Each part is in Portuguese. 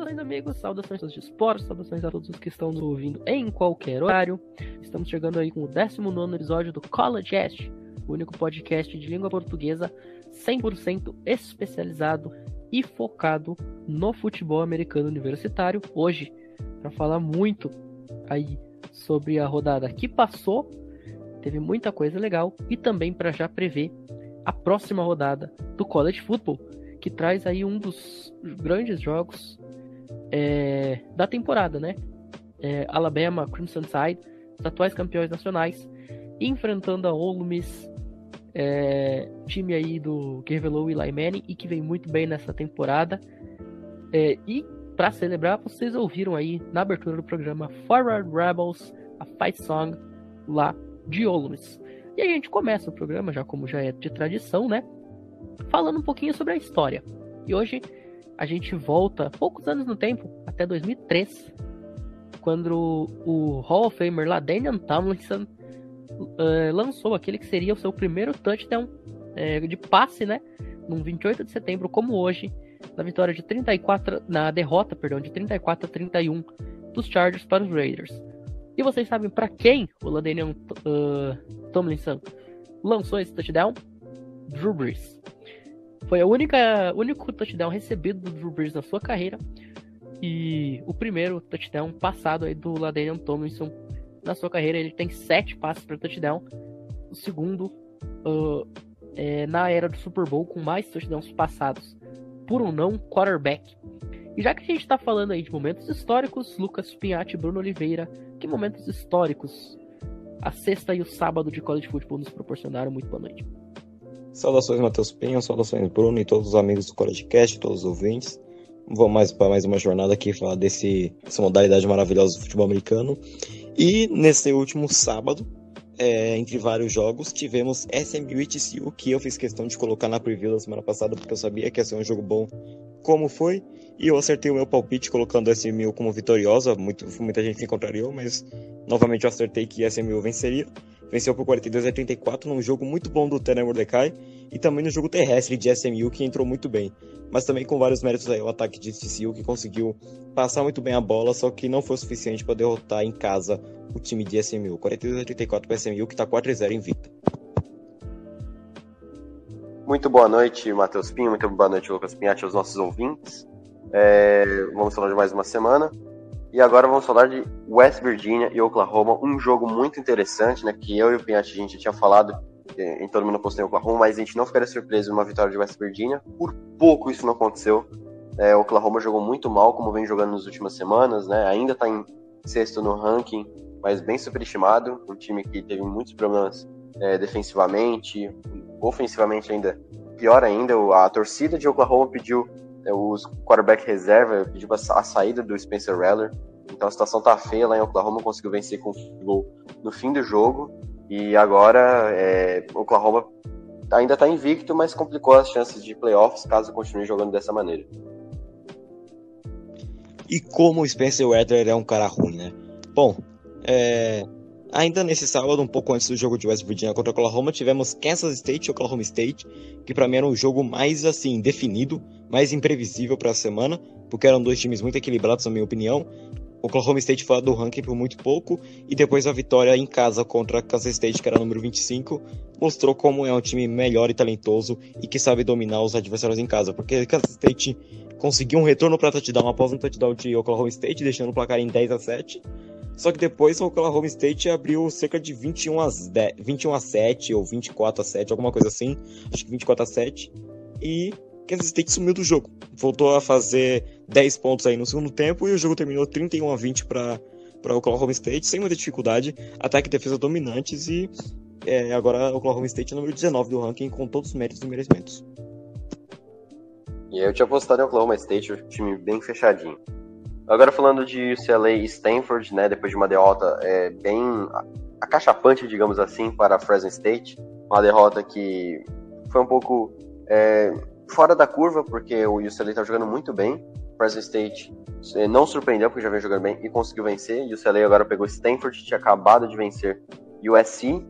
Saudações, amigos, saudações de esportes, saudações a todos os que estão nos ouvindo em qualquer horário. Estamos chegando aí com o 19 episódio do College Cast, o único podcast de língua portuguesa 100% especializado e focado no futebol americano universitário. Hoje, para falar muito aí sobre a rodada que passou, teve muita coisa legal e também para já prever a próxima rodada do College Football, que traz aí um dos grandes jogos é, da temporada, né? É, Alabama, Crimson Tide, os atuais campeões nacionais, enfrentando a Ole Miss, é, time aí do que revelou o Eli Manning e que vem muito bem nessa temporada. É, e para celebrar, vocês ouviram aí na abertura do programa Forward Rebels, a fight song lá de Ole Miss. E aí a gente começa o programa, já como já é de tradição, né? Falando um pouquinho sobre a história. E hoje a gente volta poucos anos no tempo, até 2003, quando o Hall of Famer lá, Daniel Tomlinson, uh, lançou aquele que seria o seu primeiro touchdown uh, de passe, né? No 28 de setembro, como hoje, na vitória de 34, na derrota, perdão, de 34 a 31 dos Chargers para os Raiders. E vocês sabem para quem o Ladanian uh, Tomlinson lançou esse touchdown? Drew Brees. Foi única único touchdown recebido do Drew Brees na sua carreira e o primeiro touchdown passado aí do Ladanian Tomlinson na sua carreira. Ele tem sete passes para touchdown. O segundo uh, é, na era do Super Bowl com mais touchdowns passados por um não quarterback. E já que a gente está falando aí de momentos históricos, Lucas Pinhatti e Bruno Oliveira, que momentos históricos a sexta e o sábado de college football nos proporcionaram? Muito boa noite. Saudações, Matheus Pinho, saudações, Bruno e todos os amigos do CollegeCast, todos os ouvintes. Vamos mais para mais uma jornada aqui falar desse, dessa modalidade maravilhosa do futebol americano. E nesse último sábado, é, entre vários jogos, tivemos SMU e TCU, que eu fiz questão de colocar na preview da semana passada, porque eu sabia que ia ser um jogo bom, como foi. E eu acertei o meu palpite colocando SMU como vitoriosa. Muito, muita gente se contrariou, mas novamente eu acertei que SMU venceria venceu por 42 a 34 num jogo muito bom do Tanner Mordecai e também no jogo terrestre de SMU que entrou muito bem. Mas também com vários méritos aí o ataque de TCU que conseguiu passar muito bem a bola, só que não foi suficiente para derrotar em casa o time de SMU. 42 a 34 para SMU que está 4 a 0 invicta. Muito boa noite, Matheus Pinho. Muito boa noite, Lucas Pinhatti, aos nossos ouvintes. É, vamos falar de mais uma semana. E agora vamos falar de West Virginia e Oklahoma, um jogo muito interessante, né? Que eu e o Pinhatti a gente tinha falado em todo mundo postou em Oklahoma, mas a gente não ficaria surpreso numa vitória de West Virginia. Por pouco isso não aconteceu. É, Oklahoma jogou muito mal, como vem jogando nas últimas semanas, né? Ainda está em sexto no ranking, mas bem superestimado. Um time que teve muitos problemas é, defensivamente, ofensivamente ainda pior ainda. A torcida de Oklahoma pediu os quarterback reserva pediu a saída do Spencer Rattler. Então a situação tá feia lá em Oklahoma, conseguiu vencer com gol no fim do jogo. E agora é, Oklahoma ainda está invicto, mas complicou as chances de playoffs caso continue jogando dessa maneira. E como o Spencer Rattler é um cara ruim, né? Bom, é, Ainda nesse sábado, um pouco antes do jogo de West Virginia contra Oklahoma, tivemos Kansas State e Oklahoma State, que para mim era um jogo mais assim definido, mais imprevisível para a semana, porque eram dois times muito equilibrados, na minha opinião. Oklahoma State fora do ranking por muito pouco, e depois a vitória em casa contra Kansas State, que era número 25, mostrou como é um time melhor e talentoso e que sabe dominar os adversários em casa, porque Kansas State conseguiu um retorno para touchdown após um touchdown de Oklahoma State, deixando o placar em 10 a 7 só que depois o Oklahoma State abriu cerca de 21 a, 10, 21 a 7 ou 24 a 7, alguma coisa assim. Acho que 24 a 7. E Kansas State sumiu do jogo. Voltou a fazer 10 pontos aí no segundo tempo e o jogo terminou 31 a 20 para para Oklahoma State sem muita dificuldade, ataque e defesa dominantes e é, agora Oklahoma State é número 19 do ranking com todos os méritos e merecimentos. E eu tinha apostado em Oklahoma State, um time bem fechadinho. Agora falando de UCLA e Stanford, né, depois de uma derrota é, bem acachapante, digamos assim, para Fresno State, uma derrota que foi um pouco é, fora da curva, porque o UCLA estava jogando muito bem, Fresno State é, não surpreendeu, porque já vem jogando bem e conseguiu vencer, e o UCLA agora pegou Stanford, tinha acabado de vencer USC,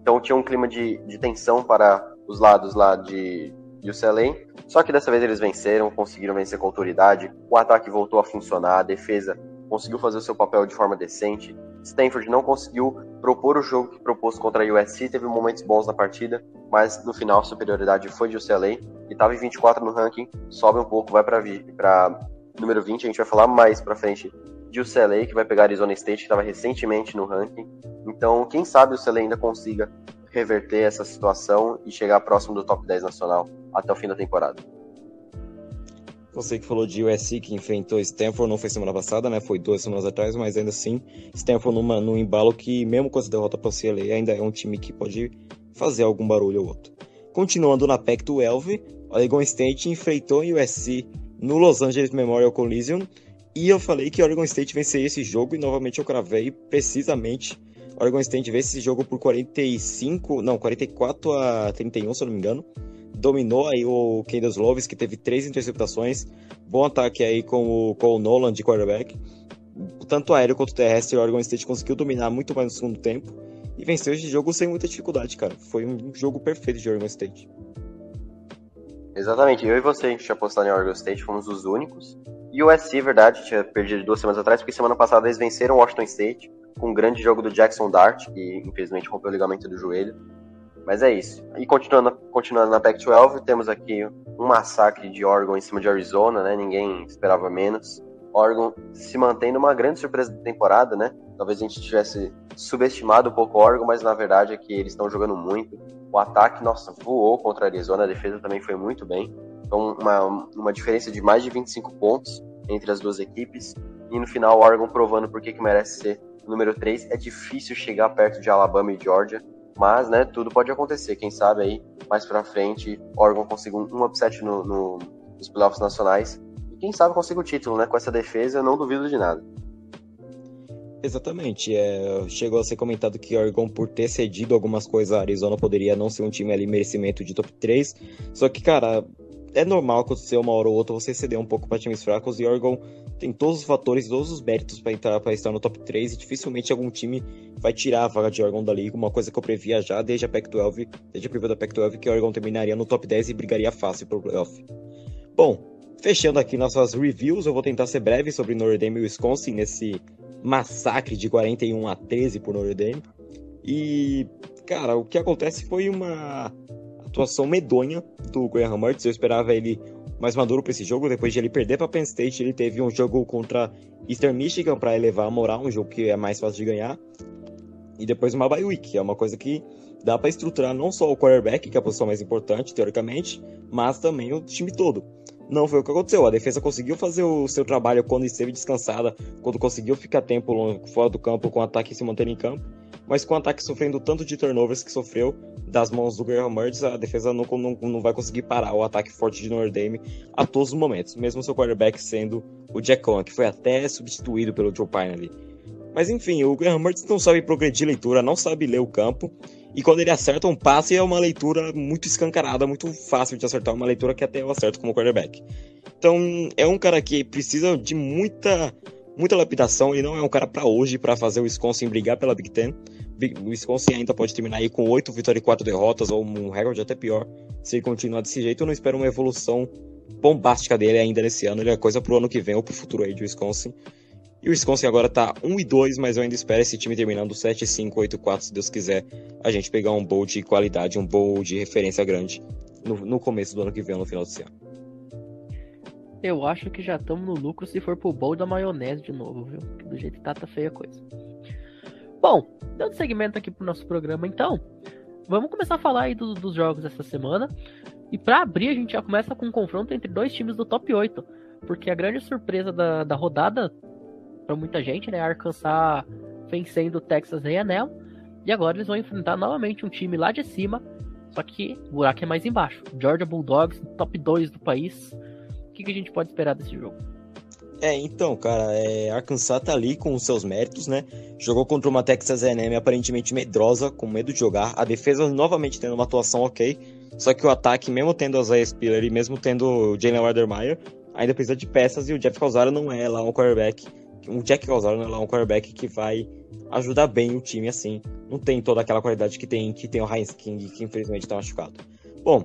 então tinha um clima de, de tensão para os lados lá de UCLA, só que dessa vez eles venceram, conseguiram vencer com autoridade, o ataque voltou a funcionar, a defesa conseguiu fazer o seu papel de forma decente. Stanford não conseguiu propor o jogo que propôs contra a USC, teve momentos bons na partida, mas no final a superioridade foi de UCLA e estava em 24 no ranking, sobe um pouco, vai para número 20, a gente vai falar mais para frente de UCLA, que vai pegar Arizona State, que estava recentemente no ranking. Então, quem sabe o UCLA ainda consiga reverter essa situação e chegar próximo do top 10 nacional até o fim da temporada. Você que falou de USC que enfrentou Stanford, não foi semana passada, né? Foi duas semanas atrás, mas ainda assim, Stanford numa, num embalo que, mesmo com essa derrota para o CLA, ainda é um time que pode fazer algum barulho ou outro. Continuando na Pac-12, Oregon State enfrentou o USC no Los Angeles Memorial Coliseum e eu falei que Oregon State venceria esse jogo e novamente eu cravei precisamente Oregon State vence esse jogo por 45, não, 44 a 31, se eu não me engano. Dominou aí o Kendall Loves, que teve três interceptações. Bom ataque aí com o, com o Nolan de quarterback. Tanto aéreo quanto terrestre, Oregon State conseguiu dominar muito mais no segundo tempo. E venceu esse jogo sem muita dificuldade, cara. Foi um jogo perfeito de Oregon State. Exatamente. Eu e você, a gente tinha apostado em Oregon State, fomos os únicos. E o USC, verdade, tinha perdido duas semanas atrás, porque semana passada eles venceram Washington State com um grande jogo do Jackson Dart, que infelizmente rompeu o ligamento do joelho. Mas é isso. E continuando, continuando na Pac-12, temos aqui um massacre de Oregon em cima de Arizona, né? Ninguém esperava menos. Oregon se mantém numa grande surpresa da temporada, né? Talvez a gente tivesse subestimado um pouco o Oregon, mas na verdade é que eles estão jogando muito. O ataque, nossa, voou contra a Arizona, a defesa também foi muito bem. Então, uma, uma diferença de mais de 25 pontos entre as duas equipes. E no final, o Oregon provando por que merece ser número 3. É difícil chegar perto de Alabama e Georgia, mas, né, tudo pode acontecer. Quem sabe aí, mais pra frente, Oregon consiga um, upset no, no, nos playoffs nacionais. E quem sabe consiga o título, né? Com essa defesa, eu não duvido de nada. Exatamente. É, chegou a ser comentado que Oregon, por ter cedido algumas coisas, a Arizona poderia não ser um time ali merecimento de top 3. Só que, cara, é normal acontecer uma hora ou outra você ceder um pouco para times fracos e Oregon tem todos os fatores, todos os méritos para entrar para estar no top 3 e dificilmente algum time vai tirar a vaga de Oregon da liga, uma coisa que eu previa já desde a Pac-12, desde a preview da Pac-12 que Oregon terminaria no top 10 e brigaria fácil pro playoff. Bom, fechando aqui nossas reviews, eu vou tentar ser breve sobre Notre Dame e Wisconsin nesse massacre de 41 a 13 por Notre Dame. E, cara, o que acontece foi uma atuação medonha do Graham Mertz. Eu esperava ele mais maduro para esse jogo. Depois de ele perder para Penn State, ele teve um jogo contra Eastern Michigan para elevar a moral, um jogo que é mais fácil de ganhar. E depois uma bye week, que é uma coisa que dá para estruturar não só o quarterback, que é a posição mais importante, teoricamente, mas também o time todo. Não foi o que aconteceu. A defesa conseguiu fazer o seu trabalho quando esteve descansada, quando conseguiu ficar tempo fora do campo com o ataque se manter em campo mas com o ataque sofrendo tanto de turnovers que sofreu das mãos do Graham Mertz, a defesa não, não, não vai conseguir parar o ataque forte de Notre Dame a todos os momentos, mesmo seu quarterback sendo o Jack Cohen, que foi até substituído pelo Joe Pine ali. Mas enfim, o Graham Mertz não sabe progredir leitura, não sabe ler o campo, e quando ele acerta um passe é uma leitura muito escancarada, muito fácil de acertar, uma leitura que até eu acerto como quarterback. Então é um cara que precisa de muita muita lapidação. Ele não é um cara para hoje para fazer o Wisconsin brigar pela Big Ten. O Wisconsin ainda pode terminar aí com 8 vitórias e 4 derrotas, ou um recorde até pior, se ele continuar desse jeito. Eu não espero uma evolução bombástica dele ainda nesse ano. Ele é coisa pro ano que vem ou pro futuro aí de Wisconsin. E o Wisconsin agora tá 1 e 2, mas eu ainda espero esse time terminando 7, 5, 8, 4, se Deus quiser. A gente pegar um bowl de qualidade, um bowl de referência grande no, no começo do ano que vem, no final desse ano. Eu acho que já estamos no lucro se for pro bowl da maionese de novo, viu? Porque do jeito que tá, tá feia a coisa. Bom, dando segmento aqui pro nosso programa, então, vamos começar a falar aí do, dos jogos dessa semana. E para abrir, a gente já começa com um confronto entre dois times do top 8. Porque a grande surpresa da, da rodada, para muita gente, né? Arkansas vencendo o Texas A&M. E agora eles vão enfrentar novamente um time lá de cima. Só que o buraco é mais embaixo. Georgia Bulldogs, top 2 do país que, que a gente pode esperar desse jogo? É, então, cara, é, Arkansas tá ali com os seus méritos, né? Jogou contra uma Texas A&M aparentemente medrosa, com medo de jogar. A defesa novamente tendo uma atuação ok, só que o ataque, mesmo tendo a Zaya Spiller e mesmo tendo o Jalen Wadermeyer, ainda precisa de peças e o Jeff Calzaro não é lá um quarterback. O Jack Calzaro não é lá um quarterback que vai ajudar bem o time assim. Não tem toda aquela qualidade que tem que tem o Heinz King, que infelizmente tá machucado. Bom,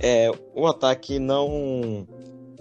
é, o ataque não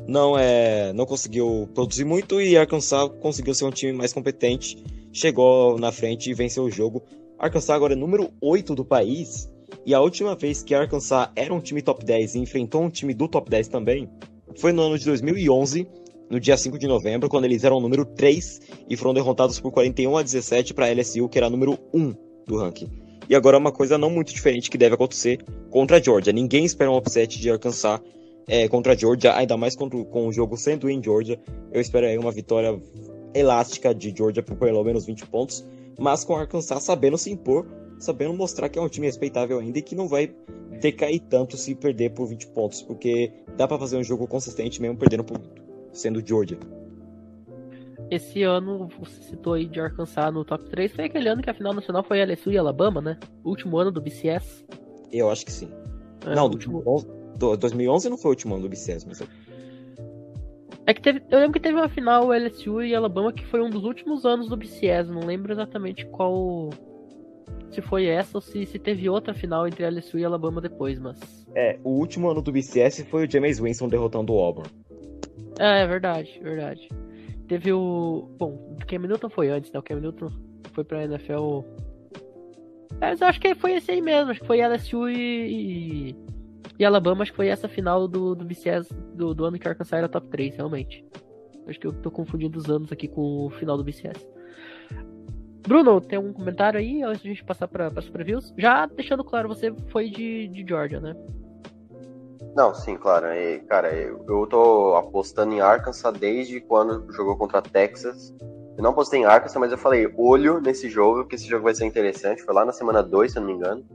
não é não conseguiu produzir muito e Arkansas conseguiu ser um time mais competente, chegou na frente e venceu o jogo. Arkansas agora é número 8 do país e a última vez que Arkansas era um time top 10 e enfrentou um time do top 10 também foi no ano de 2011, no dia 5 de novembro, quando eles eram o número 3 e foram derrotados por 41 a 17 para a LSU, que era número 1 do ranking. E agora é uma coisa não muito diferente que deve acontecer contra a Georgia. Ninguém espera um upset de Arkansas é, contra a Georgia, ainda mais contra, com o jogo sendo em Georgia. Eu espero aí uma vitória elástica de Georgia por pelo menos 20 pontos, mas com Arkansas sabendo se impor, sabendo mostrar que é um time respeitável ainda e que não vai decair tanto se perder por 20 pontos, porque dá para fazer um jogo consistente mesmo perdendo por sendo Georgia. Esse ano, você citou aí de Arkansas no top 3, foi aquele ano que a final nacional foi LSU e Alabama, né? O último ano do BCS. Eu acho que sim. É, não, último... do, 2011 não foi o último ano do BCS, mas... É que teve, eu lembro que teve uma final LSU e Alabama que foi um dos últimos anos do BCS, não lembro exatamente qual se foi essa ou se, se teve outra final entre LSU e Alabama depois, mas. É, o último ano do BCS foi o James Winston derrotando o Auburn. É, é verdade, verdade. Teve o. Bom, o Cam Newton foi antes, né? O Cam Newton foi pra NFL. É, mas eu acho que foi esse aí mesmo. Acho que foi LSU e. E Alabama, acho que foi essa final do, do BCS do, do ano que Arkansas era top 3, realmente. Acho que eu tô confundindo os anos aqui com o final do BCS. Bruno, tem algum comentário aí antes de a gente passar para as previews? Já deixando claro, você foi de, de Georgia, né? Não, sim, claro. E, cara, eu, eu tô apostando em Arkansas desde quando jogou contra Texas. Eu não apostei em Arkansas, mas eu falei, olho nesse jogo, que esse jogo vai ser interessante. Foi lá na semana 2, se eu não me engano.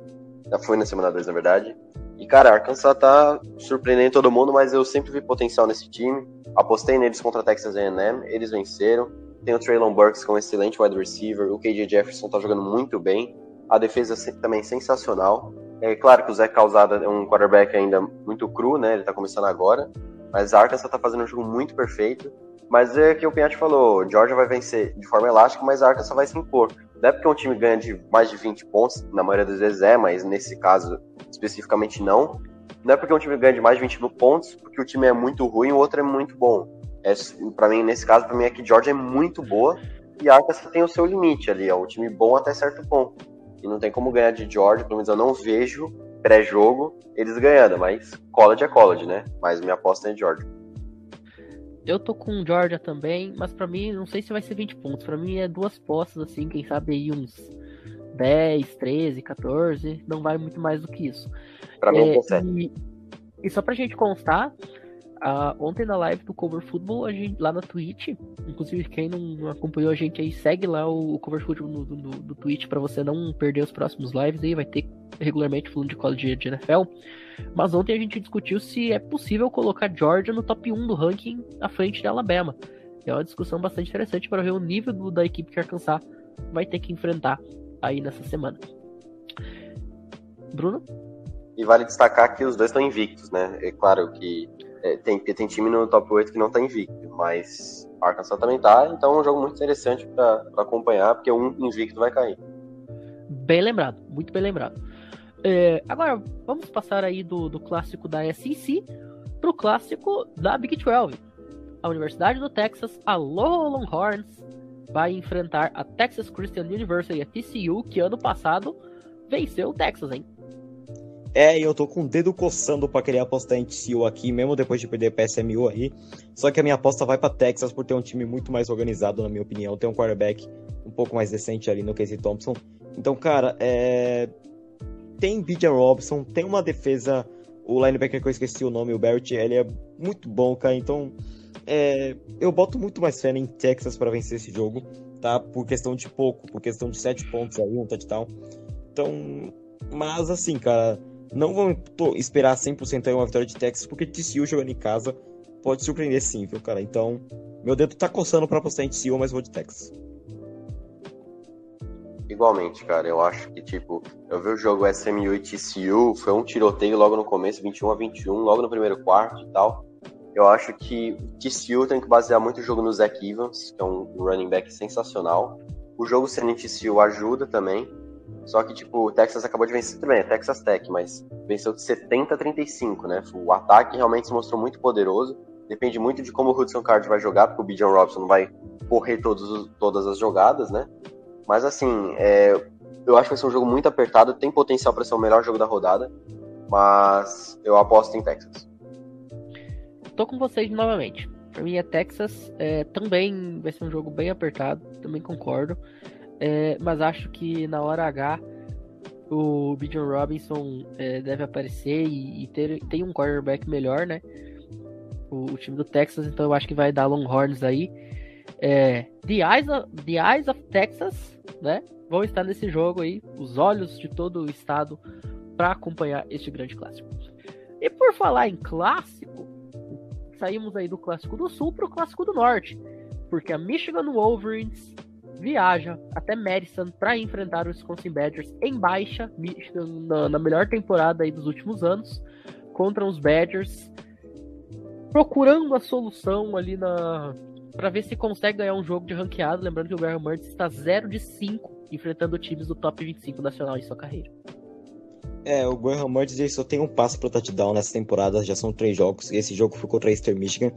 Já foi na semana 2, na verdade. E, cara, Arkansas tá surpreendendo todo mundo, mas eu sempre vi potencial nesse time. Apostei neles contra Texas A&M, eles venceram. Tem o Traylon Burks, que é um excelente wide receiver. O KJ Jefferson tá jogando muito bem. A defesa também sensacional. É claro que o Zé Calzada é um quarterback ainda muito cru, né? Ele tá começando agora. Mas a Arkansas tá fazendo um jogo muito perfeito. Mas é que o Pinhatti falou, Georgia vai vencer de forma elástica, mas a Arkansas vai se impor. Não é porque um time ganha de mais de 20 pontos, na maioria das vezes é, mas nesse caso especificamente não. Não é porque um time ganha de mais de 20 pontos, porque o time é muito ruim e o outro é muito bom. É, para mim, nesse caso, para mim é que Georgia é muito boa e a Arkansas tem o seu limite ali, é um time bom até certo ponto. E não tem como ganhar de Georgia, pelo menos eu não vejo pré-jogo eles ganhando, mas college é college, né? Mas minha aposta é Georgia. Eu tô com Georgia também, mas para mim não sei se vai ser 20 pontos. Para mim é duas postas assim, quem sabe aí uns 10, 13, 14, não vai muito mais do que isso. Para mim é, é e, e só pra gente constar, Uh, ontem na live do Cover Football, a gente, lá na Twitch, inclusive quem não acompanhou a gente aí, segue lá o, Cover Football no, do, do Twitch para você não perder os próximos lives aí, vai ter regularmente falando de college de NFL. Mas ontem a gente discutiu se é possível colocar Georgia no top 1 do ranking à frente da Alabama. É uma discussão bastante interessante para ver o nível do, da equipe que Arkansas vai ter que enfrentar aí nessa semana. Bruno? E vale destacar que os dois estão invictos, né? É claro que é, tem, tem time no top 8 que não tá invicto, mas Arkansas também tá, então é um jogo muito interessante para acompanhar, porque um invicto vai cair. Bem lembrado, muito bem lembrado. É, agora, vamos passar aí do, do clássico da SEC pro clássico da Big 12. A Universidade do Texas, a Longhorns, vai enfrentar a Texas Christian University, a TCU, que ano passado venceu o Texas, hein? É, eu tô com o dedo coçando pra querer apostar em TCU aqui, mesmo depois de perder PSMU aí. Só que a minha aposta vai pra Texas por ter um time muito mais organizado, na minha opinião. Tem um quarterback um pouco mais decente ali no Casey Thompson. Então, cara, é... tem Bijan Robson, tem uma defesa. O linebacker que eu esqueci o nome, o Barrett, ele é muito bom, cara. Então, é... eu boto muito mais fé em Texas para vencer esse jogo, tá? Por questão de pouco, por questão de sete pontos aí, um touchdown. Então, mas assim, cara não vamos esperar 100% aí uma vitória de Texas, porque TCU jogando em casa pode surpreender sim, viu, cara? Então, meu dedo tá coçando pra apostar em TCU, mas vou de Texas. Igualmente, cara, eu acho que, tipo, eu vi o jogo SMU e TCU, foi um tiroteio logo no começo, 21 a 21, logo no primeiro quarto e tal. Eu acho que TCU tem que basear muito o jogo no Zach Evans, que é um running back sensacional. O jogo sendo TCU ajuda também. Só que, tipo, o Texas acabou de vencer também, é Texas Tech, mas venceu de 70 a 35, né? O ataque realmente se mostrou muito poderoso. Depende muito de como o Hudson Card vai jogar, porque o Bijan Robson não vai correr todos, todas as jogadas, né? Mas, assim, é, eu acho que vai ser um jogo muito apertado, tem potencial para ser o melhor jogo da rodada, mas eu aposto em Texas. Tô com vocês novamente. Pra mim é Texas, é, também vai ser um jogo bem apertado, também concordo. É, mas acho que na hora H o Bijan Robinson é, deve aparecer e, e, ter tem um quarterback melhor, né? O, o, time do Texas, então eu acho que vai dar Longhorns aí. É, the, eyes of, the Eyes of Texas, né? Vão estar nesse jogo aí, os olhos de todo o estado para acompanhar este grande clássico. E por falar em clássico, saímos aí do clássico do sul para o clássico do norte, porque a Michigan Wolverines viaja até Madison para enfrentar os Wisconsin Badgers em baixa, na, melhor temporada dos últimos anos, contra os Badgers, procurando a solução ali na para ver se consegue ganhar um jogo de ranqueado, lembrando que o Graham Mertz está 0 de 5 enfrentando times do top 25 nacional em sua carreira. É, o Graham Mertz só tem um passe para touchdown nessa temporada, já são três jogos. Esse jogo foi contra a Eastern Michigan,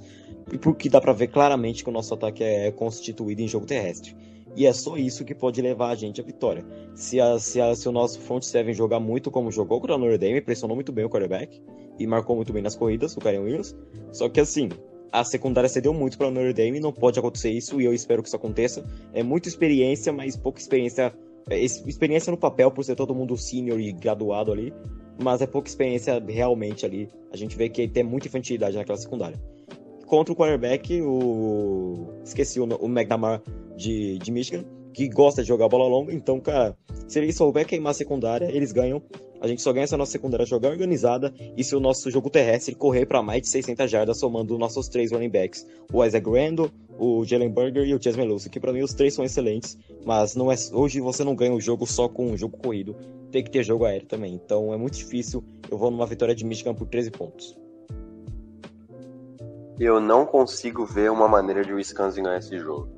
e porque dá para ver claramente que o nosso ataque é constituído em jogo terrestre. E é só isso que pode levar a gente à vitória. Se, a, se, a, se o nosso front seven jogar muito como jogou contra o Notre Dame, pressionou muito bem o quarterback e marcou muito bem nas corridas, o Karen Williams. Só que assim, a secundária cedeu muito para o Notre Dame, não pode acontecer isso e eu espero que isso aconteça. É muita experiência, mas pouca experiência. É, experiência no papel por ser todo mundo senior e graduado ali, mas é pouca experiência realmente ali. A gente vê que tem muita infantilidade naquela secundária contra o quarterback, o. Esqueci o, o McNamara de, de Michigan, que gosta de jogar bola longa. Então, cara, se ele souber queimar a secundária, eles ganham. A gente só ganha se a nossa secundária jogar organizada e se o nosso jogo terrestre correr para mais de 600 jardas, somando nossos três running backs: o Isaac Grando, o Jalen Burger e o Jasmine Lucy, que para mim os três são excelentes, mas não é hoje você não ganha o jogo só com o jogo corrido, tem que ter jogo aéreo também. Então é muito difícil. Eu vou numa vitória de Michigan por 13 pontos eu não consigo ver uma maneira de o Wisconsin ganhar esse jogo.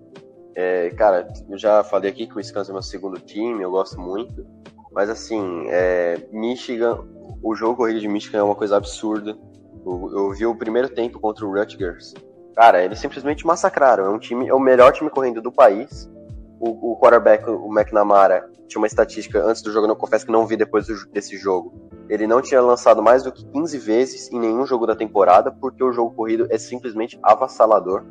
É, cara, eu já falei aqui que o Wisconsin é meu segundo time, eu gosto muito. Mas assim, é, Michigan, o jogo corrido de Michigan é uma coisa absurda. Eu, eu, vi o primeiro tempo contra o Rutgers. Cara, eles simplesmente massacraram. É um time, é o melhor time correndo do país. O, o quarterback, o McNamara, tinha uma estatística antes do jogo, eu confesso que não vi depois do, desse jogo. Ele não tinha lançado mais do que 15 vezes em nenhum jogo da temporada, porque o jogo corrido é simplesmente avassalador.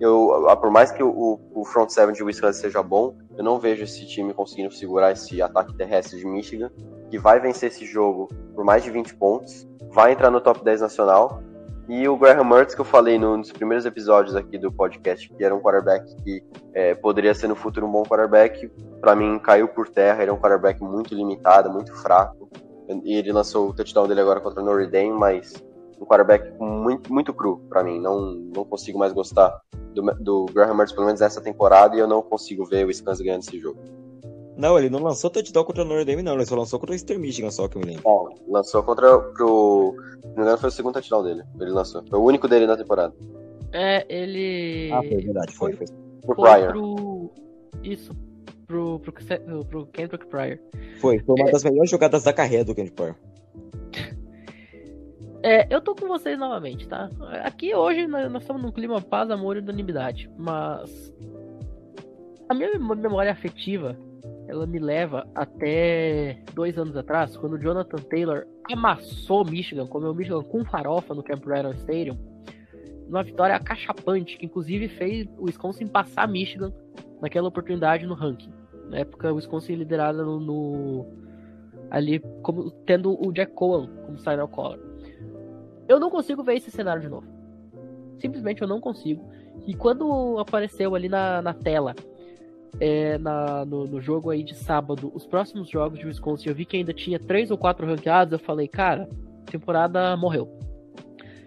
Eu, por mais que o, o front seven de Wisconsin seja bom, eu não vejo esse time conseguindo segurar esse ataque terrestre de Michigan, que vai vencer esse jogo por mais de 20 pontos, vai entrar no top 10 nacional. E o Graham Mertz, que eu falei no, nos primeiros episódios aqui do podcast, que era um quarterback que é, poderia ser no futuro um bom quarterback, para mim caiu por terra. Ele é um quarterback muito limitado, muito fraco. E ele lançou o touchdown dele agora contra o Notre Dame, mas um quarterback muito, muito cru para mim. Não, não consigo mais gostar do, do Graham Mertz, pelo menos nessa temporada, e eu não consigo ver o Wisconsin ganhando esse jogo. Não, ele não lançou touchdown contra o Notre Dame, não. Ele só lançou contra o Eastern Michigan, só que eu me lembro. Bom, lançou contra pro... Se não me engano, foi o segundo touchdown dele. Ele lançou. Foi o único dele na temporada. É, ele... Ah, foi verdade. Foi, foi. Pro foi Pryor. Pro... Isso pro, pro, pro Kendrick Pryor. Foi, foi uma é... das melhores jogadas da carreira do Kendrick Pryor. É, eu tô com vocês novamente, tá? Aqui hoje nós, nós estamos num clima paz, amor e unanimidade, mas a minha memória afetiva ela me leva até dois anos atrás, quando o Jonathan Taylor amassou Michigan, comeu Michigan com farofa no Camp Randall Stadium, numa vitória acachapante, que inclusive fez o Wisconsin passar Michigan naquela oportunidade no ranking. Na época, o Wisconsin liderada no, no, ali como tendo o Jack Cohen como sign caller. Eu não consigo ver esse cenário de novo. Simplesmente eu não consigo. E quando apareceu ali na, na tela, é, na, no, no, jogo aí de sábado, os próximos jogos de Wisconsin, eu vi que ainda tinha três ou quatro ranqueados, eu falei, cara, temporada morreu.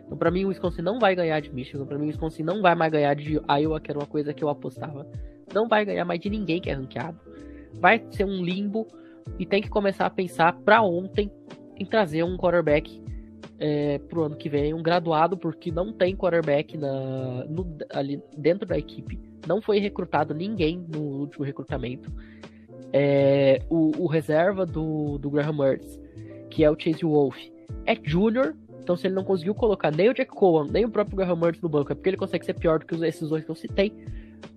Então, pra mim, o Wisconsin não vai ganhar de Michigan. Pra mim, o Wisconsin não vai mais ganhar de Iowa, que era uma coisa que eu apostava. Não vai ganhar mais de ninguém que é ranqueado. Vai ser um limbo e tem que começar a pensar para ontem em trazer um quarterback é, pro ano que vem, um graduado, porque não tem quarterback na, no, ali dentro da equipe. Não foi recrutado ninguém no último recrutamento. É, o, o, reserva do, do Graham Mertz, que é o Chase Wolf, é júnior, então se ele não conseguiu colocar nem o Jack Cohen, nem o próprio Graham Mertz no banco, é porque ele consegue ser pior do que esses dois que eu citei.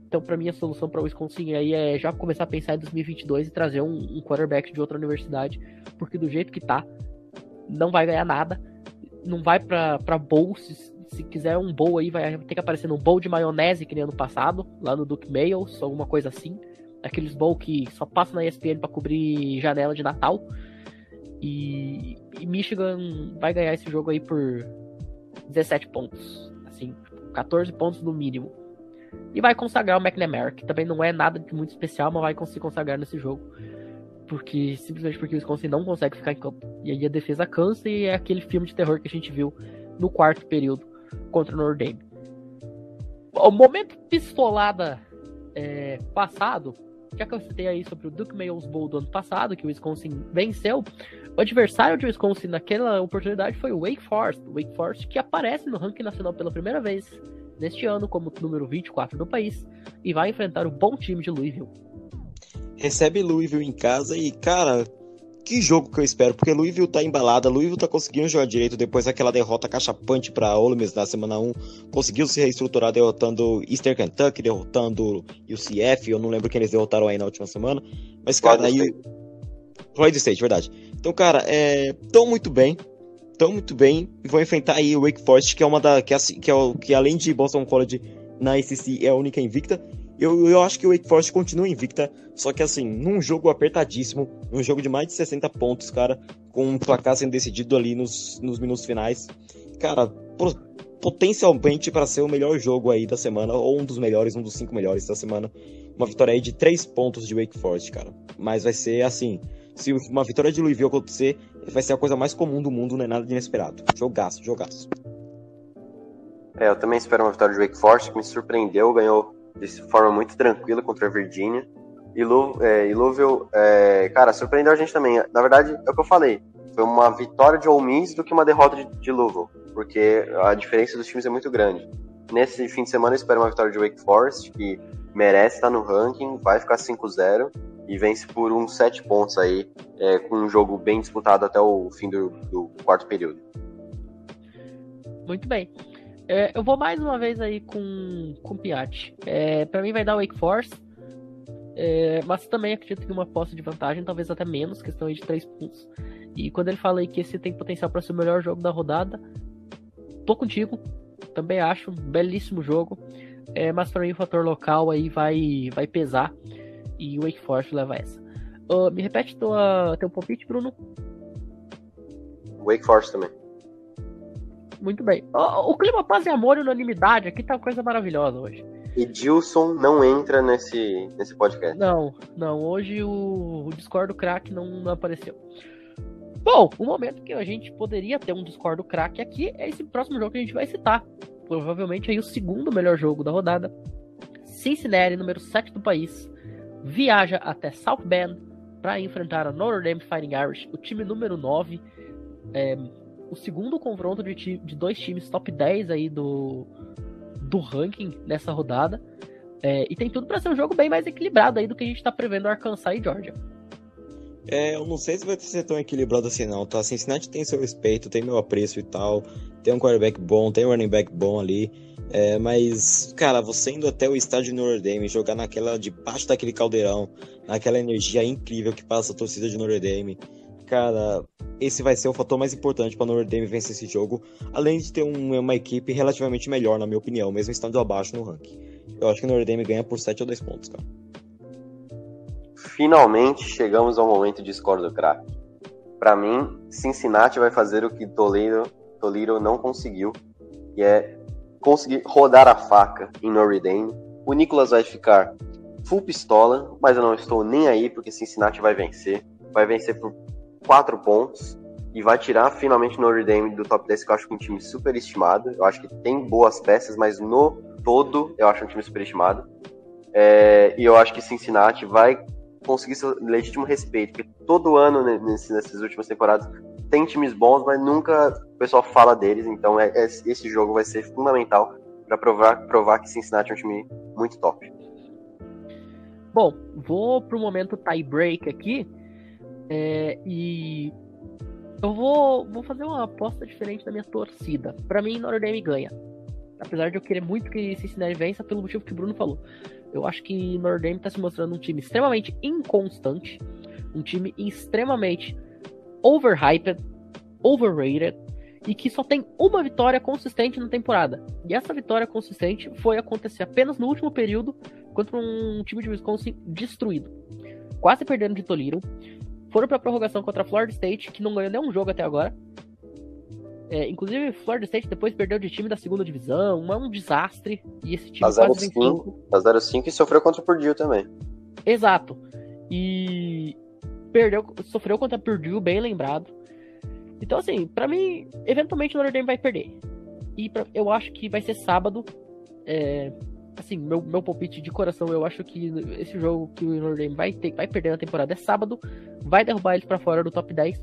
Então, para mim, a solução para o Wisconsin aí é já começar a pensar em 2022 e trazer um, um quarterback de outra universidade, porque do jeito que tá, não vai ganhar nada, não vai para bowl, se, se, quiser um bowl aí, vai ter que aparecer no bowl de maionese que nem ano passado, lá no Duke Mails, alguma coisa assim. Aqueles bowl que só passa na ESPN para cobrir janela de Natal. E, e Michigan vai ganhar esse jogo aí por 17 pontos. Assim, 14 pontos no mínimo. E vai consagrar o McNamara, que também não é nada de muito especial, mas vai conseguir consagrar nesse jogo. Porque simplesmente porque o Wisconsin não consegue ficar em campo. E aí a defesa cansa e é aquele filme de terror que a gente viu no quarto período contra o Notre Dame. O momento pistolada é, passado, já que eu citei aí sobre o Duke Mayors Bowl do ano passado, que o Wisconsin venceu, o adversário de Wisconsin naquela oportunidade foi o Wake Forest. O Wake Forest que aparece no ranking nacional pela primeira vez neste ano como número 24 do país e vai enfrentar o bom time de Louisville. Recebe Louisville em casa e, cara, que jogo que eu espero, porque Louisville tá embalada, Louisville tá conseguindo jogar direito depois daquela derrota cachapante pra Ole Miss na semana 1, conseguiu se reestruturar derrotando Eastern Kentucky, derrotando UCF, eu não lembro quem eles derrotaram aí na última semana, mas cara, aí... Florida State, verdade. Então, cara, é... tão muito bem, tão muito bem vão enfrentar aí o Wake Forest, que é uma da que, é, que, é que além de Boston College na ACC é a única invicta. Eu, eu acho que o Wake Forest continua invicta, só que assim, num jogo apertadíssimo, num jogo de mais de 60 pontos, cara, com um placar sendo decidido ali nos, nos minutos finais. Cara, potencialmente para ser o melhor jogo aí da semana, ou um dos melhores, um dos cinco melhores da semana. Uma vitória aí de três pontos de Wake Forest, cara. Mas vai ser assim, se uma vitória de Louisville acontecer, vai ser a coisa mais comum do mundo, não é nada de inesperado. Jogaço, jogaço. É, eu também espero uma vitória de Wake Forest, que me surpreendeu, ganhou de forma muito tranquila contra a Virginia. E, Lu, é, e Louisville, é, cara, surpreendeu a gente também. Na verdade, é o que eu falei, foi uma vitória de Ole Miss do que uma derrota de, de Louisville, porque a diferença dos times é muito grande. Nesse fim de semana eu espero uma vitória de Wake Forest, que merece estar no ranking, vai ficar 5-0 e vence por uns 7 pontos aí, é, com um jogo bem disputado até o fim do, do quarto período. Muito bem. É, eu vou mais uma vez aí com, com Piatti. É, para mim vai dar Wake Force, é, mas também acredito que uma posse de vantagem, talvez até menos, questão aí de 3 pontos. E quando ele fala aí que esse tem potencial para ser o melhor jogo da rodada, tô contigo. Também acho um belíssimo jogo. É, mas para mim o fator local aí vai, vai pesar e o Wake Forest leva essa. Uh, me repete tua, teu palpite, Bruno? Wake Forest também. Muito bem. O, o clima paz e amor e unanimidade aqui tá uma coisa maravilhosa hoje. Edilson não entra nesse, nesse podcast. Não, não. Hoje o, o Discord do crack não, não apareceu. Bom, o momento que a gente poderia ter um Discord do crack aqui é esse próximo jogo que a gente vai citar. Provavelmente aí o segundo melhor jogo da rodada. Cincinnati, número 7 do país, viaja até South Bend para enfrentar a Notre Dame Fighting Irish, o time número 9. É, o segundo confronto de, de, dois times top 10 aí do, do ranking nessa rodada. É, e tem tudo para ser um jogo bem mais equilibrado aí do que a gente está prevendo Arkansas e Georgia. É, eu não sei se vai ser tão equilibrado assim não, tá? Cincinnati tem seu respeito, tem meu apreço e tal, tem um quarterback bom, tem um running back bom ali, é, mas, cara, você indo até o estádio de Notre Dame, jogar naquela, debaixo daquele caldeirão, naquela energia incrível que passa a torcida de Notre Dame, cara, esse vai ser o fator mais importante para Notre Dame vencer esse jogo, além de ter um, uma equipe relativamente melhor, na minha opinião, mesmo estando abaixo no ranking. Eu acho que Notre Dame ganha por 7 ou 2 pontos, cara finalmente chegamos ao momento de score do crack. Para mim, Cincinnati vai fazer o que Toledo, Toledo não conseguiu, e é conseguir rodar a faca em Notre Dame. O Nicolas vai ficar full pistola, mas eu não estou nem aí porque Cincinnati vai vencer. Vai vencer por 4 pontos. e vai tirar finalmente Notre Dame do top 10, que eu acho que é um time super estimado. Eu acho que tem boas peças, mas no todo eu acho um time super estimado. É, e eu acho que Cincinnati vai conseguir seu legítimo respeito, porque todo ano nesse, nessas últimas temporadas tem times bons, mas nunca o pessoal fala deles, então é, é esse jogo vai ser fundamental para provar, provar que Cincinnati é um time muito top. Bom, vou pro momento tie break aqui. É, e eu vou, vou fazer uma aposta diferente da minha torcida. Para mim, Notre Dame ganha. Apesar de eu querer muito que Cincinnati vença, pelo motivo que o Bruno falou. Eu acho que Notre Dame tá se mostrando um time extremamente inconstante, um time extremamente overhyped, overrated, e que só tem uma vitória consistente na temporada. E essa vitória consistente foi acontecer apenas no último período contra um time de Wisconsin destruído. Quase perdendo de Toliro. Foram para a prorrogação contra a Florida State, que não ganhou nenhum jogo até agora. É, inclusive, Florida State depois perdeu de time da segunda divisão. É um desastre. E esse time tá 0-5 tá e sofreu contra o Purdue também. Exato. E perdeu, sofreu contra o Purdue, bem lembrado. Então, assim, para mim, eventualmente o Notre Dame vai perder. E pra, eu acho que vai ser sábado. É, assim, meu, meu palpite de coração, eu acho que esse jogo que o Notre Dame vai, ter, vai perder na temporada é sábado. Vai derrubar eles para fora do top 10.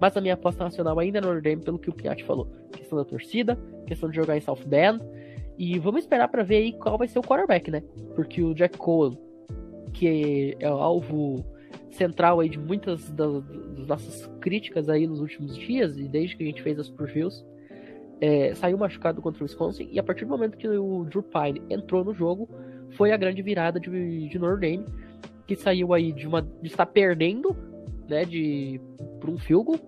Mas a minha aposta nacional ainda é Notre Dame, pelo que o Piatti falou. Questão da torcida, questão de jogar em South Bend. E vamos esperar para ver aí qual vai ser o quarterback, né? Porque o Jack Cole, que é o alvo central aí de muitas das, das, nossas críticas aí nos últimos dias e desde que a gente fez as previews, é, saiu machucado contra o Wisconsin e a partir do momento que o Drew Pine entrou no jogo, foi a grande virada de, de Notre que saiu aí de uma de estar perdendo, né, de por um field goal,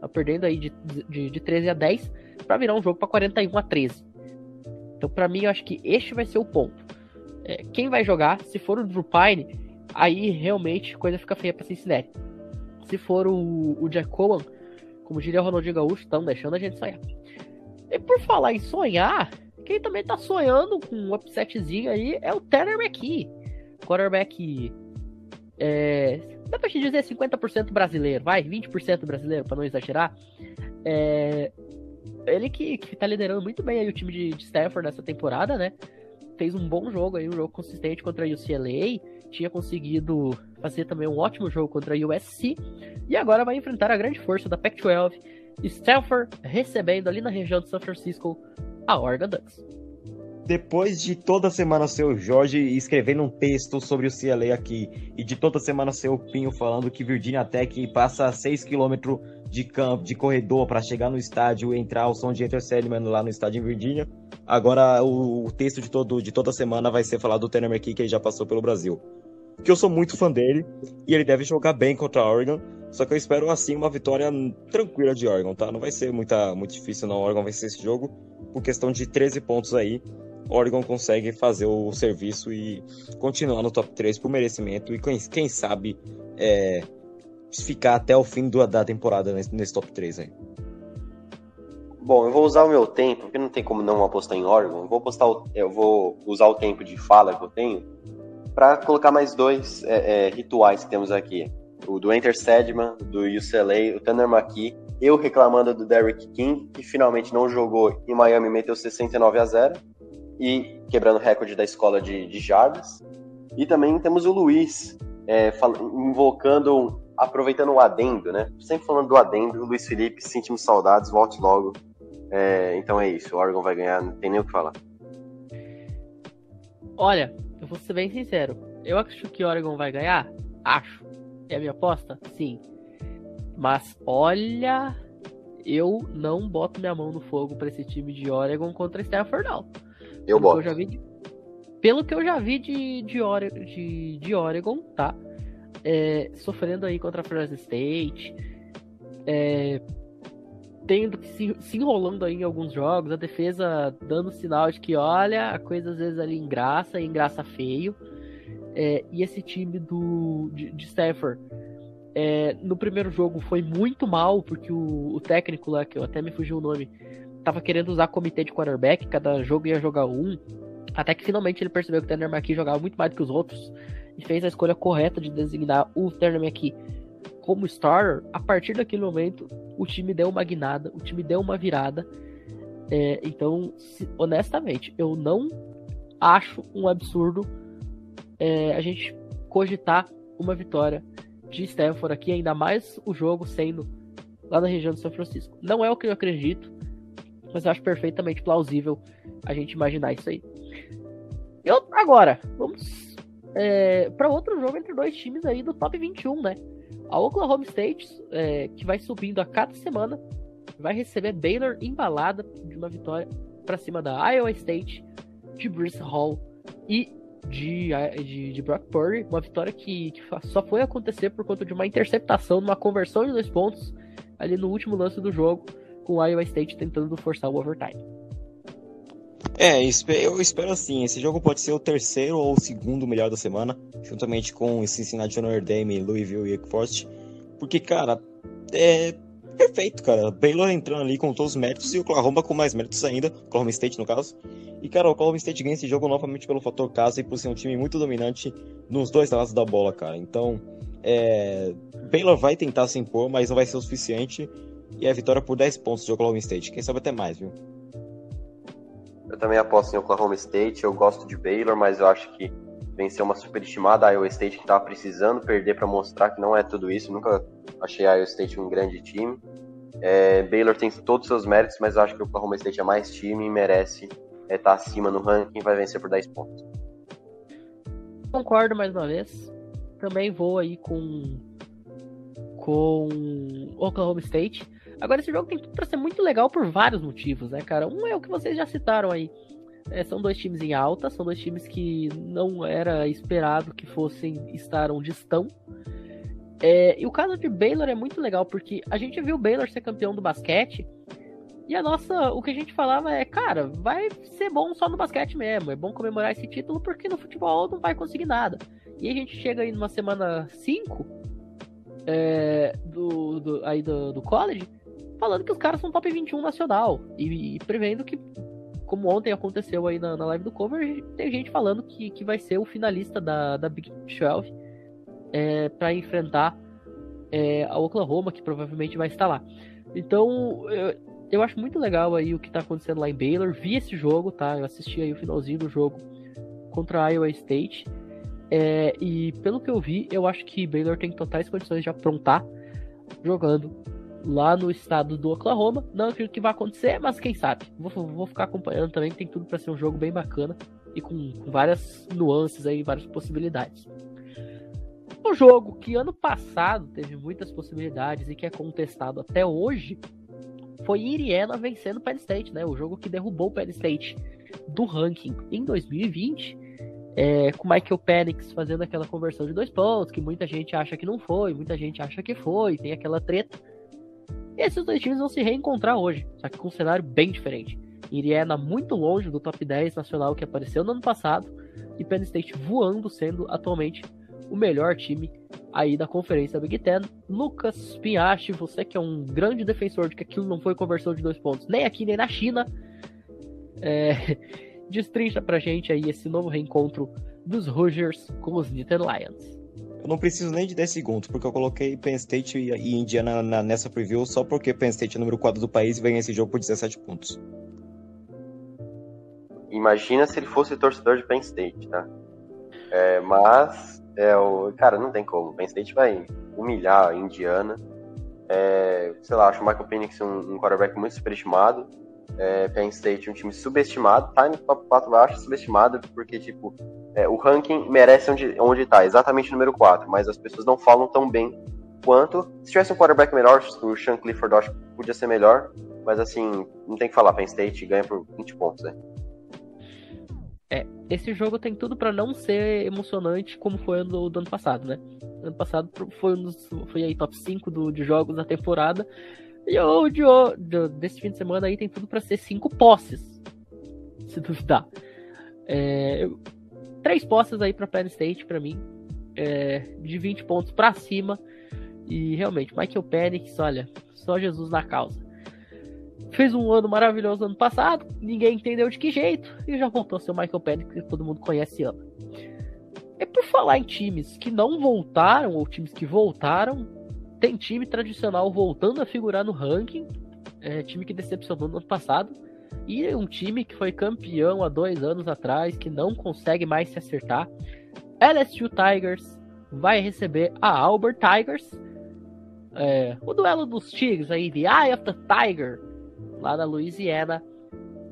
tá perdendo aí de, de, de 13 a 10 para virar um jogo para 41 a 13. Então, para mim, eu acho que este vai ser o ponto. É, quem vai jogar, se for o Drew Pine, aí realmente coisa fica feia pra Cincinnati. Se for o, o Jack Cohen, como diria o Ronaldinho Gaúcho, estão deixando a gente sonhar. E por falar em sonhar, quem também tá sonhando com um upsetzinho aí é o Tanner McKee. Quarterback. É, dá pra te dizer 50% brasileiro, vai, 20% brasileiro, para não exagerar. É, ele que, que tá liderando muito bem aí o time de, de Stanford nessa temporada, né? Fez um bom jogo aí, um jogo consistente contra a UCLA tinha conseguido fazer também um ótimo jogo contra a USC e agora vai enfrentar a grande força da Pac-12, Stanford recebendo ali na região de São Francisco a Oregon Ducks. Depois de toda semana ser o Jorge escrevendo um texto sobre o CLA aqui e de toda semana ser o Pinho falando que Virginia Tech passa 6 km de campo, de corredor para chegar no estádio e entrar ao som de Enter Sandman lá no estádio em Virginia, agora o, o, texto de, todo, de toda semana vai ser falado do Tanner McKee que ele já passou pelo Brasil que eu sou muito fã dele e ele deve jogar bem contra a Oregon. Só que eu espero assim uma vitória tranquila de Oregon, tá? Não vai ser muita, muito difícil não. Oregon vencer esse jogo por questão de 13 pontos aí. Oregon consegue fazer o serviço e continuar no top 3 por merecimento e quem, quem sabe é, ficar até o fim do, da temporada nesse, nesse top 3 aí. Bom, eu vou usar o meu tempo, porque não tem como não apostar em Oregon. Eu vou, apostar o, eu vou usar o tempo de fala que eu tenho para colocar mais dois é, é, rituais que temos aqui. O do Enter Sedman, do UCLA, o Tanner McKee, eu reclamando do Derrick King, que finalmente não jogou em Miami meteu 69 a 0 e quebrando o recorde da escola de, de jardas. E também temos o Luiz, é, invocando, aproveitando o adendo, né? Sempre falando do adendo, Luiz Felipe, sentimos saudades, volte logo. É, então é isso, o Oregon vai ganhar, não tem nem o que falar. Olha, eu vou ser bem sincero. Eu acho que Oregon vai ganhar? Acho. É a minha aposta? Sim. Mas olha, eu não boto minha mão no fogo para esse time de Oregon contra Stanford, não. Eu boto. Eu de... Pelo que eu já vi de, de, Ore... de, de Oregon, tá? É, sofrendo aí contra a Florida State. É, tendo que se, se, enrolando aí em alguns jogos, a defesa dando sinal de que, olha, a coisa às vezes ali engraça, engraça feio. É, e esse time do, de, de Stafford é, no primeiro jogo foi muito mal, porque o, o, técnico lá, que eu até me fugiu o nome, tava querendo usar comitê de quarterback, cada jogo ia jogar um. Até que finalmente ele percebeu que o Turner McKee jogava muito mais do que os outros e fez a escolha correta de designar o Turner McKee como starter, a partir daquele momento o time deu uma guinada, o time deu uma virada. É, então, se, honestamente, eu não acho um absurdo é, a gente cogitar uma vitória de Stanford aqui, ainda mais o jogo sendo lá na região de São Francisco. Não é o que eu acredito, mas eu acho perfeitamente plausível a gente imaginar isso aí. Eu, agora, vamos é, para outro jogo entre dois times aí do top 21, né? A Oklahoma State, é, que vai subindo a cada semana, vai receber Baylor embalada de uma vitória para cima da Iowa State, de Bruce Hall e de, de, de Brock Purdy. Uma vitória que, que, só foi acontecer por conta de uma interceptação, numa conversão de dois pontos ali no último lance do jogo, com o Iowa State tentando forçar o overtime. É, eu espero assim, esse jogo pode ser o terceiro ou o segundo melhor da semana, juntamente com Cincinnati Notre Dame, Louisville e Wake Forest, porque, cara, é perfeito, cara. Baylor entrando ali com todos os méritos e o Oklahoma com mais méritos ainda, Oklahoma State no caso. E, cara, o Oklahoma State ganha esse jogo novamente pelo fator casa e por ser um time muito dominante nos dois lados da bola, cara. Então, é... Baylor vai tentar se impor, mas não vai ser o suficiente. E é a vitória por 10 pontos de Oklahoma State. Quem sabe até mais, viu? Eu também aposto em Oklahoma State. Eu gosto de Baylor, mas eu acho que vencer uma superestimada Iowa State que estava precisando perder para mostrar que não é tudo isso. Nunca achei a Iowa State um grande time. É, Baylor tem todos os seus méritos, mas eu acho que o Oklahoma State é mais time e merece estar é, tá acima no ranking e vai vencer por 10 pontos. Concordo mais uma vez. Também vou aí com com Oklahoma State. Agora, esse jogo tem tudo para ser muito legal por vários motivos, né, cara? Um é o que vocês já citaram aí. É, são dois times em alta, são dois times que não era esperado que fossem estar onde estão. É, e o caso de Baylor é muito legal, porque a gente viu o Baylor ser campeão do basquete, e a nossa, o que a gente falava é, cara, vai ser bom só no basquete mesmo, é bom comemorar esse título, porque no futebol não vai conseguir nada. E a gente chega aí numa semana 5 é, do, do, aí do, do college, falando que os caras são top 21 nacional. E, e prevendo que, como ontem aconteceu aí na, na, live do cover, tem gente falando que, que vai ser o finalista da, da Big 12 é, para enfrentar é, a Oklahoma, que provavelmente vai estar lá. Então, eu, eu acho muito legal aí o que tá acontecendo lá em Baylor. Vi esse jogo, tá? Eu assisti aí o finalzinho do jogo contra a Iowa State. É, e pelo que eu vi, eu acho que Baylor tem totais condições de aprontar jogando lá no estado do Oklahoma. Não acredito que vai acontecer, mas quem sabe. Vou, vou ficar acompanhando também, tem tudo para ser um jogo bem bacana e com, várias nuances aí, várias possibilidades. Um jogo que ano passado teve muitas possibilidades e que é contestado até hoje foi Indiana vencendo o Penn State, né? O jogo que derrubou o Penn State do ranking em 2020. É, com Michael Penix fazendo aquela conversão de dois pontos, que muita gente acha que não foi, muita gente acha que foi, tem aquela treta. Esses dois times vão se reencontrar hoje, só que com um cenário bem diferente. Indiana muito longe do top 10 nacional que apareceu no ano passado, e Penn State voando, sendo atualmente o melhor time aí da conferência Big Ten. Lucas Pinhache, você que é um grande defensor de que aquilo não foi conversão de dois pontos, nem aqui nem na China, é, destrincha pra gente aí esse novo reencontro dos Rogers com os Nittany Lions. Eu não preciso nem de 10 segundos, porque eu coloquei Penn State e Indiana na, nessa preview só porque Penn State é o número 4 do país e ganha esse jogo por 17 pontos. Imagina se ele fosse torcedor de Penn State, tá? É, mas, é, o, cara, não tem como. Penn State vai humilhar a Indiana. É, sei lá, acho o Michael Penix um, um quarterback muito superestimado é, Penn State um time subestimado, tá no top 4 baixo, subestimado, porque, tipo, é, o ranking merece onde, onde tá, exatamente número 4, mas as pessoas não falam tão bem quanto. Se tivesse um quarterback melhor, o Sean Clifford acho que podia ser melhor, mas assim, não tem que falar, Penn State ganha por 20 pontos, né? É, esse jogo tem tudo para não ser emocionante como foi do, do ano passado, né? Ano passado foi, um dos, foi aí top 5 do, de jogos da temporada, e de, de, desse fim de semana aí tem tudo para ser cinco posses. Se duvidar. É, três posses aí para Penn State para mim. É, de 20 pontos para cima. E realmente, Michael Penix, olha, só Jesus na causa. Fez um ano maravilhoso ano passado, ninguém entendeu de que jeito, e já voltou a ser o Michael Penix que todo mundo conhece e ama. E por falar em times que não voltaram, ou times que voltaram, tem time tradicional voltando a figurar no ranking, é, time que decepcionou no ano passado, e um time que foi campeão há dois anos atrás, que não consegue mais se acertar. LSU Tigers vai receber a Albert Tigers. É, o duelo dos Tigres aí, The Eye of the Tiger, lá na Louisiana,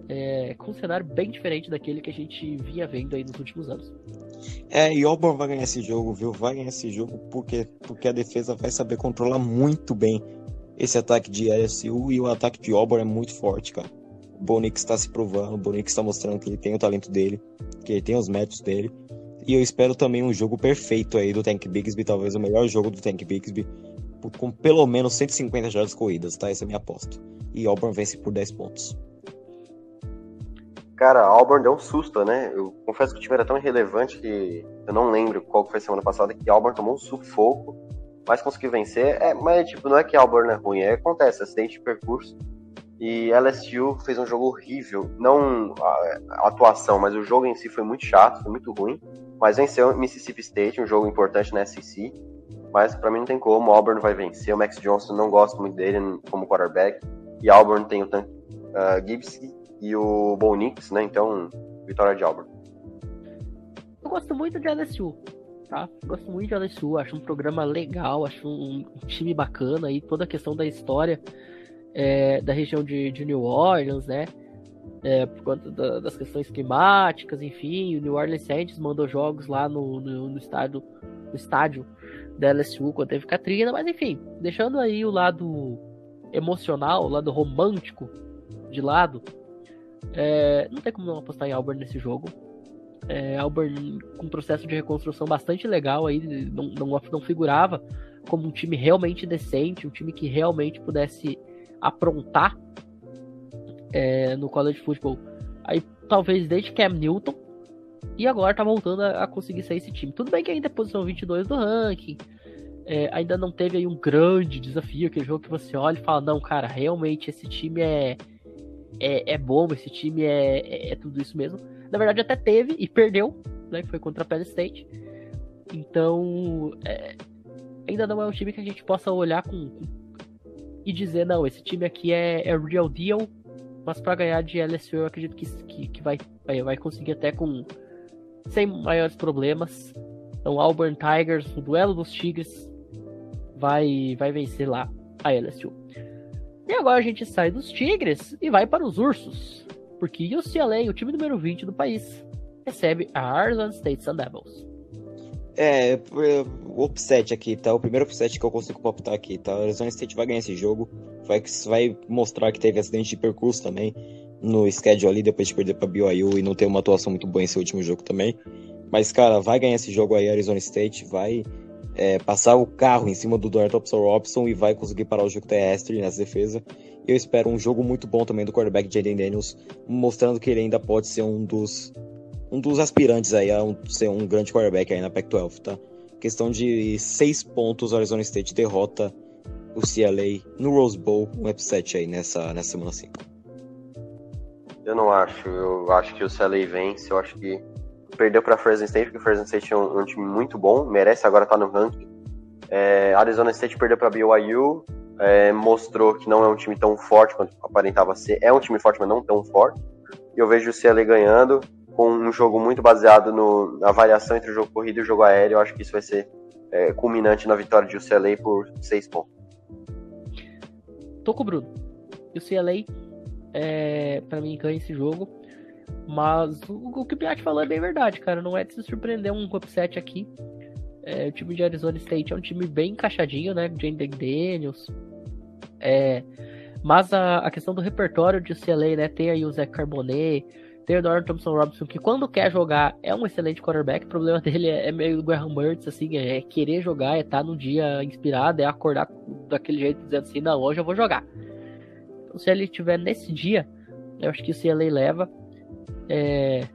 é, com um cenário bem diferente daquele que a gente vinha vendo aí nos últimos anos. É, e Auburn vai ganhar esse jogo, viu? Vai ganhar esse jogo porque, porque a defesa vai saber controlar muito bem esse ataque de LSU e o ataque de Auburn é muito forte, cara. O Bonix está se provando, o Bonix está mostrando que ele tem o talento dele, que ele tem os métodos dele. E eu espero também um jogo perfeito aí do Tank Bigsby, talvez o melhor jogo do Tank Bigsby, com pelo menos 150 jardas corridas, tá? Essa é a minha aposta. E Auburn vence por 10 pontos. Cara, Auburn deu um susto, né? Eu confesso que o time era tão irrelevante que eu não lembro qual foi a semana passada que Auburn tomou um sufoco, mas conseguiu vencer. É, mas, tipo, não é que Auburn é ruim, é, acontece, acidente de percurso. E LSU fez um jogo horrível. Não a, atuação, mas o jogo em si foi muito chato, foi muito ruim. Mas venceu Mississippi State, um jogo importante na SEC. Mas para mim não tem como, Auburn vai vencer. O Max Johnson não gosto muito dele como quarterback. E Auburn tem o uh, Gibbs e o Bo Nix, né? Então, vitória de Auburn. Eu gosto muito de LSU, tá? Gosto muito de LSU, acho um programa legal, acho um, time bacana aí, toda a questão da história é, da região de, de, New Orleans, né? É, por conta da, das questões climáticas, enfim, o New Orleans Saints mandou jogos lá no, no, no estádio, no estádio da LSU quando teve Katrina, mas enfim, deixando aí o lado emocional, o lado romântico de lado, é, não tem como não apostar em Auburn nesse jogo. É, Auburn com um processo de reconstrução bastante legal aí, não, não, não figurava como um time realmente decente, um time que realmente pudesse aprontar é, no college football. Aí talvez desde Cam Newton e agora tá voltando a, a, conseguir sair esse time. Tudo bem que ainda é posição 22 do ranking, é, ainda não teve aí um grande desafio, aquele jogo que você olha e fala, não, cara, realmente esse time é é, é bom, esse time é, é, é, tudo isso mesmo. Na verdade, até teve e perdeu, né? Foi contra a Penn State. Então, é, ainda não é um time que a gente possa olhar com, e dizer, não, esse time aqui é, é real deal, mas para ganhar de LSU eu acredito que, que, que vai, vai, vai conseguir até com sem maiores problemas. Então, Auburn Tigers, o duelo dos Tigres, vai, vai vencer lá a LSU. E agora a gente sai dos tigres e vai para os ursos. Porque UCLA, o time número 20 do país, recebe a Arizona State Sun Devils. É, o upset aqui, tá? O primeiro upset que eu consigo palpitar aqui, tá? A Arizona State vai ganhar esse jogo. Vai, vai mostrar que teve acidente de percurso também no schedule ali, depois de perder pra BYU e não ter uma atuação muito boa em seu último jogo também. Mas, cara, vai ganhar esse jogo aí, Arizona State, vai é, passar o carro em cima do Dorian Thompson Robson e vai conseguir parar o jogo terrestre nessa defesa. Eu espero um jogo muito bom também do quarterback Jaden Daniels, mostrando que ele ainda pode ser um dos um dos aspirantes aí a um, ser um grande quarterback aí na Pac-12, tá? Questão de seis pontos, Arizona State derrota o CLA no Rose Bowl, um upset aí nessa, nessa semana 5. Eu não acho, eu acho que o CLA vence, eu acho que perdeu para Fresno State, porque Fresno State é um, um, time muito bom, merece agora estar tá no ranking. É, Arizona State perdeu para BYU, é, mostrou que não é um time tão forte quanto aparentava ser. É um time forte, mas não tão forte. E eu vejo o CLA ganhando com um jogo muito baseado no, na variação entre o jogo corrido e o jogo aéreo. Eu acho que isso vai ser é, culminante na vitória de UCLA por seis pontos. Tô com o Bruno. UCLA, é, para mim, ganha esse jogo. Mas o, que o Piatti falou é bem verdade, cara. Não é de se surpreender um upset aqui. É, o time de Arizona State é um time bem encaixadinho, né? Jane Daniels. É, mas a, a, questão do repertório de CLA, né? Tem aí o Zé Carbonet, tem o Dorian Thompson Robinson, que quando quer jogar é um excelente quarterback. O problema dele é, é meio do Graham Mertz, assim, é querer jogar, é estar tá num dia inspirado, é acordar daquele jeito, dizendo assim, não, hoje eu vou jogar. Então, se ele estiver nesse dia, eu acho que o CLA leva é,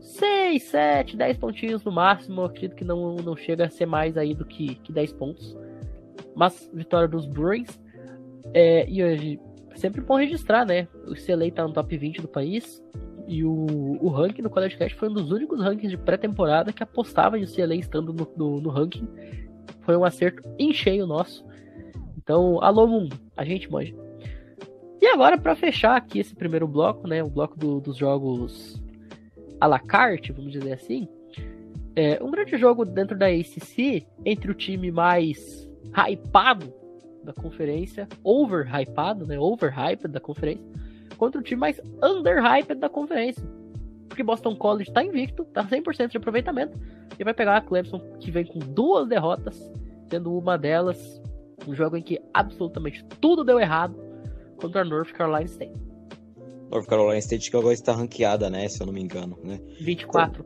6, 7, 10 pontinhos no máximo. Eu acredito que não, não chega a ser mais aí do que, que 10 pontos. Mas vitória dos Bruins. É, e hoje, sempre bom registrar, né? O CLA tá no top 20 do país. E o, o ranking do College Cast foi um dos únicos rankings de pré-temporada que apostava em o CLA estando no, no, no, ranking. Foi um acerto em cheio nosso. Então, alô mundo, a gente manja. E agora, para fechar aqui esse primeiro bloco, né? O bloco do, dos jogos à la carte, vamos dizer assim. É, um grande jogo dentro da ACC, entre o time mais hypado da conferência, over-hypado, né? Over-hyped da conferência, contra o time mais under-hyped da conferência. Porque Boston College tá invicto, tá 100% de aproveitamento, e vai pegar a Clemson, que vem com duas derrotas, sendo uma delas um jogo em que absolutamente tudo deu errado contra a North Carolina State. North Carolina State que agora está ranqueada, né? Se eu não me engano, né? 24.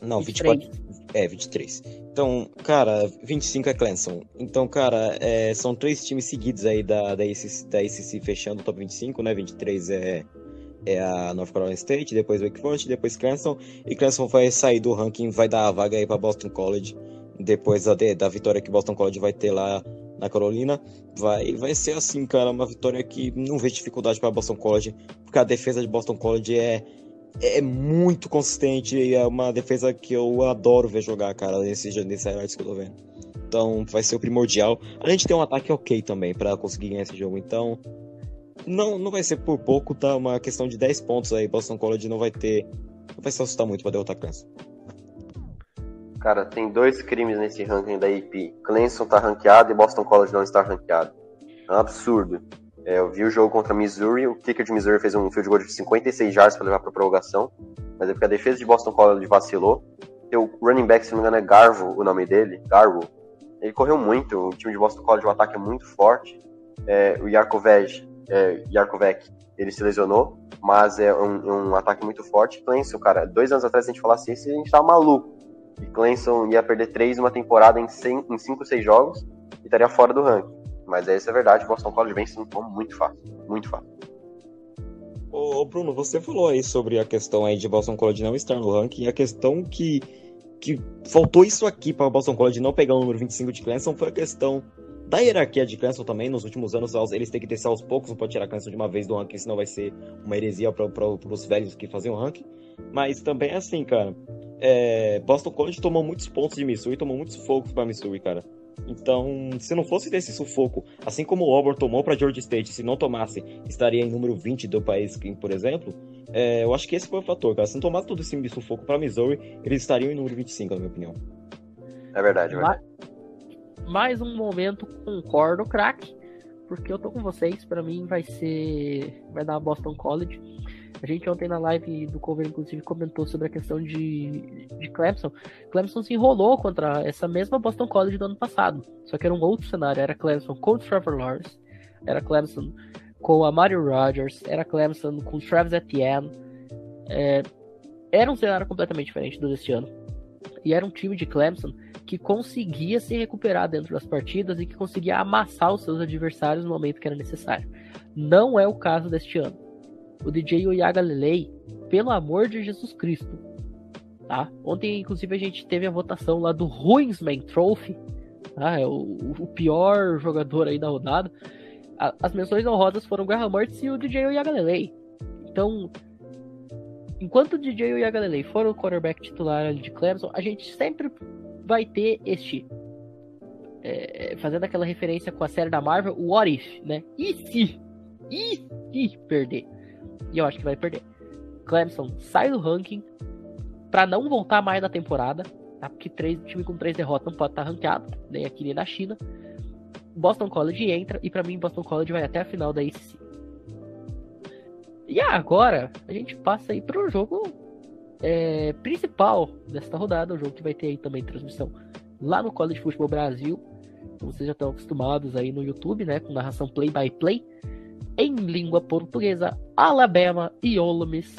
Não, 24. É, 23. Então, cara, 25 é Clemson. Então, cara, é, são três times seguidos aí da, da, ACC, da ACC fechando o top 25, né? 23 é, é a North Carolina State, depois Wake Forest, depois Clemson. E Clemson vai sair do ranking, vai dar a vaga aí para Boston College. Depois da, da vitória que Boston College vai ter lá na Carolina, vai, vai ser assim, cara, uma vitória que não vê dificuldade para Boston College, porque a defesa de Boston College é é muito consistente e é uma defesa que eu adoro ver jogar, cara, nesse, nesse highlights que eu tô vendo. Então vai ser o primordial. A gente tem um ataque ok também para conseguir ganhar esse jogo. Então não, não vai ser por pouco, tá? Uma questão de 10 pontos aí. Boston College não vai ter. Não vai se assustar muito pra derrotar Clemson. Cara, tem dois crimes nesse ranking da AP. Clemson tá ranqueado e Boston College não está ranqueado. É um absurdo. É, eu vi o jogo contra Missouri, o kicker de Missouri fez um field goal de 56 yards para levar para prorrogação, mas é porque a defesa de Boston College vacilou. O running back, se não me engano, é Garvo, o nome dele, Garvo. Ele correu muito, o time de Boston College, o ataque é muito forte. É, o Yarkovec, é, Yarkovec, ele se lesionou, mas é um, um ataque muito forte. Clemson, cara, dois anos atrás a gente falasse isso, a gente tava maluco. E Clemson ia perder três uma temporada em, 100, em cinco, seis jogos e estaria fora do ranking. Mas isso é verdade, o Boston College vence um muito fácil. Muito fácil. Ô, Bruno, você falou aí sobre a questão aí de Boston College não estar no ranking, a questão que, que faltou isso aqui para o Boston College não pegar o número 25 de Clemson foi a questão da hierarquia de Clemson também, nos últimos anos eles têm que descer aos poucos, não pode tirar Clemson de uma vez do ranking, senão vai ser uma heresia para os velhos que faziam ranking. Mas também é assim, cara, é, Boston College tomou muitos pontos de Missouri, tomou muitos focos para Missouri, cara. Então, se não fosse desse sufoco, assim como o Auburn tomou para Georgia State, se não tomasse, estaria em número 20 do país, por exemplo. É, eu acho que esse foi o fator, cara. Se não tomasse todo esse sufoco para Missouri, eles estariam em número 25, na minha opinião. É verdade, é verdade. Mais um momento, concordo, craque, porque eu tô com vocês. Para mim, vai ser. Vai dar Boston College. A gente ontem na live do cover, inclusive, comentou sobre a questão de, de Clemson. Clemson se enrolou contra essa mesma Boston College do ano passado. Só que era um outro cenário. Era Clemson com o Trevor Lawrence. Era Clemson com a Mario Rogers. Era Clemson com o Travis Etienne. É, era um cenário completamente diferente do deste ano. E era um time de Clemson que conseguia se recuperar dentro das partidas e que conseguia amassar os seus adversários no momento que era necessário. Não é o caso deste ano o DJ Oyaga Lelei, pelo amor de Jesus Cristo. Tá? Ontem, inclusive, a gente teve a votação lá do Ruinsman Trophy, tá? é o, o pior jogador aí da rodada. A, as menções honrosas foram Graham Mertz e o DJ Oyaga Lelei. Então, enquanto o DJ Oyaga Lelei for o quarterback titular de Clemson, a gente sempre vai ter este é, fazendo aquela referência com a série da Marvel, o What If, né? E se? E se perder? E eu acho que vai perder. Clemson sai do ranking para não voltar mais na temporada, tá? Porque três, time com três derrotas não pode estar tá ranqueado, nem aqui nem na China. Boston College entra e para mim Boston College vai até a final da ACC. E agora a gente passa aí para o jogo é, principal desta rodada, o jogo que vai ter aí também transmissão lá no College Football Brasil. Como vocês já estão acostumados aí no YouTube, né, com narração play by play em língua portuguesa, Alabama e Ole Miss,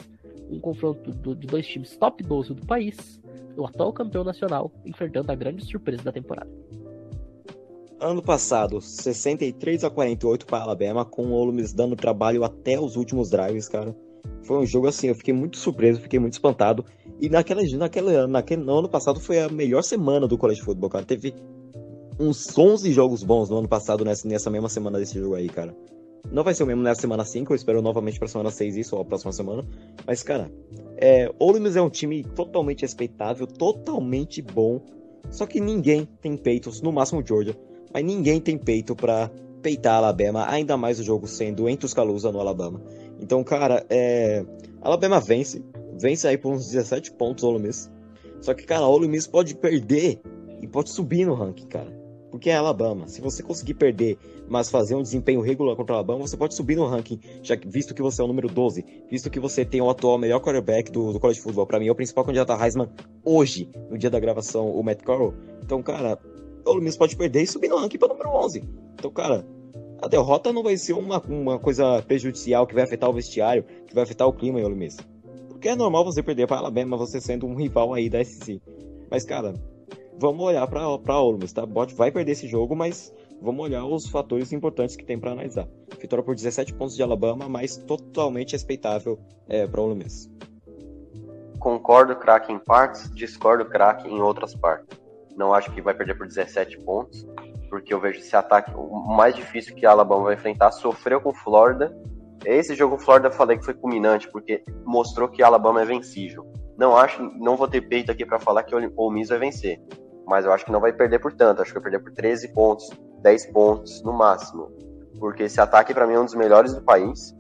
um confronto do, de dois times top 12 do país, o atual campeão nacional, enfrentando a grande surpresa da temporada. Ano passado, 63 a 48 para Alabama, com o Ole Miss dando trabalho até os últimos drives, cara. Foi um jogo assim, eu fiquei muito surpreso, fiquei muito espantado. E naquela, naquela, naquele, no ano passado foi a melhor semana do College Football, cara. Teve uns 11 jogos bons no ano passado, nessa, nessa mesma semana desse jogo aí, cara. Não vai ser o mesmo nessa semana 5, eu espero novamente pra semana 6 isso, ou a próxima semana. Mas, cara, é, Ole Miss é um time totalmente respeitável, totalmente bom. Só que ninguém tem peitos, no máximo Georgia, mas ninguém tem peito para peitar a Alabama, ainda mais o jogo sendo em Tuscaloosa, no Alabama. Então, cara, é... Alabama vence, vence aí por uns 17 pontos o Ole Miss. Só que, cara, o Ole Miss pode perder e pode subir no ranking, cara. Porque é Alabama. Se você conseguir perder, mas fazer um desempenho regular contra Alabama, você pode subir no ranking, já que, visto que você é o número 12, visto que você tem o atual melhor quarterback do, do college football. Para mim, é o principal candidato a Heisman hoje, no dia da gravação, o Matt Corral. Então, cara, o Ole pode perder e subir no ranking para número 11. Então, cara, a derrota não vai ser uma, uma coisa prejudicial que vai afetar o vestiário, que vai afetar o clima em Ole Miss. Porque é normal você perder para Alabama, você sendo um rival aí da SC. Mas, cara, vamos olhar para Miss, tá? Bot vai perder esse jogo, mas vamos olhar os fatores importantes que tem para analisar. Vitória por 17 pontos de Alabama, mas totalmente respeitável é, para Ole Miss. Concordo, craque em partes, discordo, craque em outras partes. Não acho que vai perder por 17 pontos, porque eu vejo esse ataque o mais difícil que a Alabama vai enfrentar. Sofreu com Florida. Esse jogo Florida falei que foi culminante, porque mostrou que a Alabama é vencível. Não acho, não vou ter peito aqui para falar que o Ole Miss vai vencer mas eu acho que não vai perder por tanto. Acho que vai perder por 13 pontos, 10 pontos no máximo. Porque esse ataque, para mim, é um dos melhores do país.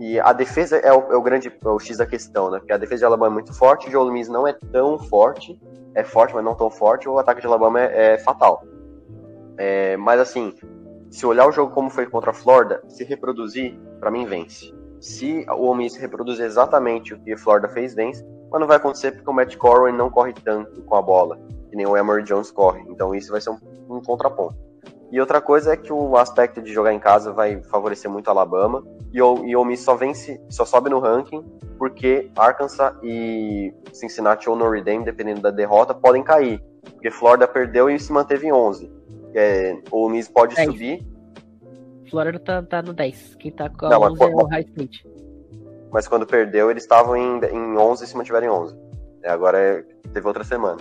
E a defesa é o, é o grande é o X da questão, né? Porque a defesa de Alabama é muito forte, o Joe Miss não é tão forte. É forte, mas não tão forte. O ataque de Alabama é, é fatal. É, mas assim, se olhar o jogo como foi contra a Florida, se reproduzir, para mim vence. Se o Ole Miss reproduzir exatamente o que a Florida fez, vence. Mas não vai acontecer porque o Matt Corwin não corre tanto com a bola que nem o Emory Jones corre. Então isso vai ser um, um, contraponto. E outra coisa é que o aspecto de jogar em casa vai favorecer muito a Alabama e o, e o Miss só vence, só sobe no ranking porque Arkansas e Cincinnati ou Notre Dame, dependendo da derrota, podem cair. Porque Florida perdeu e se manteve em 11. É, o Miss pode 10. subir. Florida tá, tá no 10. Quem tá com a Não, 11 mas, é o High. Mas quando perdeu, eles estavam em, em 11 e se mantiveram em 11. É, agora é, teve outra semana.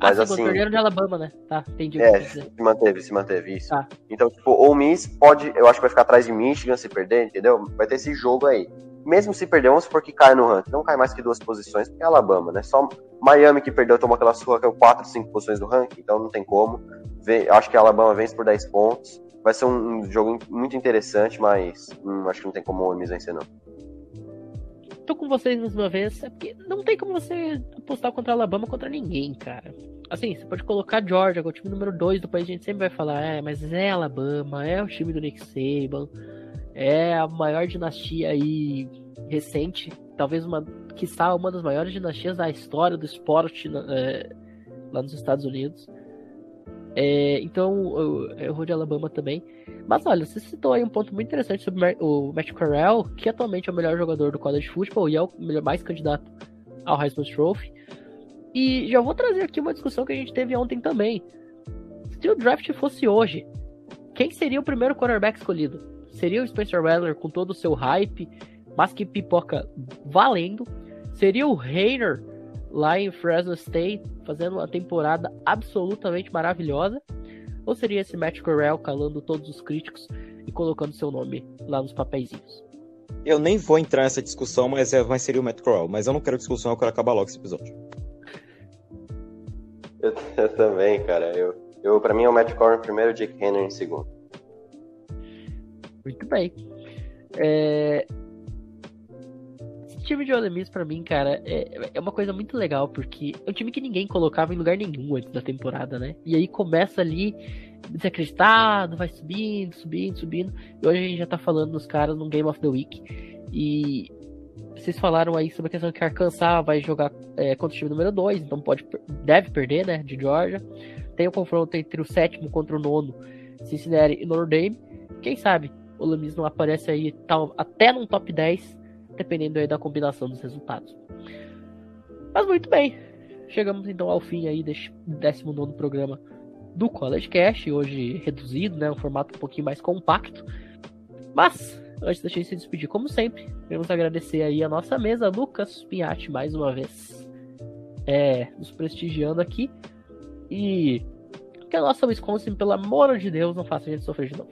Mas ah, assim. perderam de Alabama, né? Tá, entendi. É, se manteve, se manteve, isso. Tá. Então, tipo, o Miss pode. Eu acho que vai ficar atrás de Michigan se perder, entendeu? Vai ter esse jogo aí. Mesmo se perder, vamos supor que cai no ranking. Não cai mais que duas posições, porque é Alabama, né? Só Miami que perdeu tomou aquela sua que é 4, 5 posições do ranking, então não tem como. Eu acho que a Alabama vence por 10 pontos. Vai ser um jogo muito interessante, mas hum, acho que não tem como o Miss vencer, não tô com vocês mais uma vez, é porque não tem como você apostar contra Alabama contra ninguém, cara. Assim, você pode colocar Georgia, que é o time número 2 do país, a gente sempre vai falar, é, mas é Alabama, é o time do Nick Saban, é a maior dinastia aí recente, talvez uma, que está uma das maiores dinastias da história do esporte é, lá nos Estados Unidos. É, então, eu, eu vou de Alabama também. Mas olha, você citou aí um ponto muito interessante sobre o Matt Corral, que atualmente é o melhor jogador do college football e é o melhor, mais candidato ao Heisman Trophy. E já vou trazer aqui uma discussão que a gente teve ontem também. Se o draft fosse hoje, quem seria o primeiro quarterback escolhido? Seria o Spencer Rattler com todo o seu hype, mas que pipoca valendo? Seria o Rainer lá em Fresno State fazendo uma temporada absolutamente maravilhosa? Ou seria esse Matt Corral calando todos os críticos e colocando seu nome lá nos papeizinhos? Eu nem vou entrar nessa discussão, mas, é, mas seria o Matt Corral. Mas eu não quero discussão, eu quero acabar logo esse episódio. Eu, eu também, cara. Eu, eu, pra mim é o Matt Corral em primeiro e o Jake Henry em segundo. Muito bem. É, time de Ole Miss, pra mim, cara, é, é uma coisa muito legal, porque é um time que ninguém colocava em lugar nenhum antes da temporada, né? E aí começa ali desacreditado, vai subindo, subindo, subindo. E hoje a gente já tá falando dos caras no Game of the Week. E vocês falaram aí sobre a questão que Arkansas vai jogar é, contra o time número 2, então pode, deve perder, né? De Georgia. Tem o confronto entre o sétimo contra o nono, Cincinnati e Notre Dame. Quem sabe o Lemis não aparece aí tal, até num top 10 dependendo aí da combinação dos resultados. Mas muito bem, chegamos então ao fim aí deste 19 programa do College Cast, hoje reduzido, né, um formato um pouquinho mais compacto. Mas, antes da gente se despedir, como sempre, queremos agradecer aí a nossa mesa, Lucas Pinhatti, mais uma vez, é, nos prestigiando aqui. E que a nossa Wisconsin, pelo amor de Deus, não faça a gente sofrer de novo.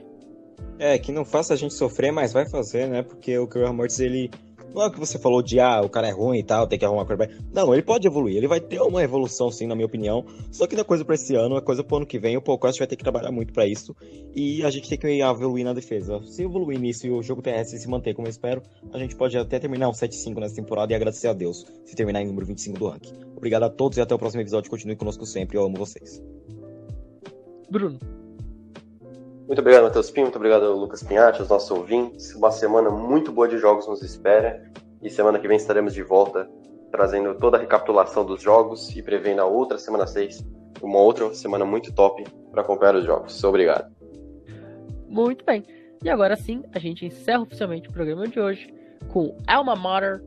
É, que não faça a gente sofrer, mas vai fazer, né? Porque o Graham Mertz, ele Não é o que você falou de, ah, o cara é ruim e tal, tem que arrumar quarterback. Não, ele pode evoluir, ele vai ter uma evolução sim, na minha opinião. Só que não é coisa pra esse ano, é coisa pro ano que vem. O Costa vai ter que trabalhar muito pra isso. E a gente tem que evoluir na defesa. Se evoluir nisso e o jogo terrestre se manter como eu espero, a gente pode até terminar um 7-5 nessa temporada e agradecer a Deus se terminar em número 25 do ranking. Obrigado a todos e até o próximo episódio. Continue conosco sempre, eu amo vocês. Bruno. Muito obrigado, Matheus Pinho. Muito obrigado, Lucas Pinhatti, aos nossos ouvintes. Uma semana muito boa de jogos nos espera. E semana que vem estaremos de volta trazendo toda a recapitulação dos jogos e prevendo a outra semana 6, uma outra semana muito top para acompanhar os jogos. Obrigado. Muito bem. E agora sim, a gente encerra oficialmente o programa de hoje com Alma Mater,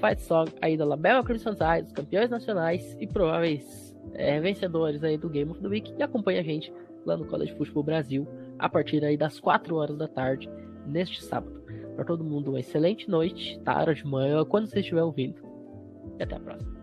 Fight Song aí da Alabama Crimson Tide, os campeões nacionais e prováveis é, vencedores aí do Game of the Week. E acompanha a gente lá no College Football Brasil a partir aí das 4 horas da tarde neste sábado. Para todo mundo, uma excelente noite, tarde, manhã, quando você estiver ouvindo. E até a próxima.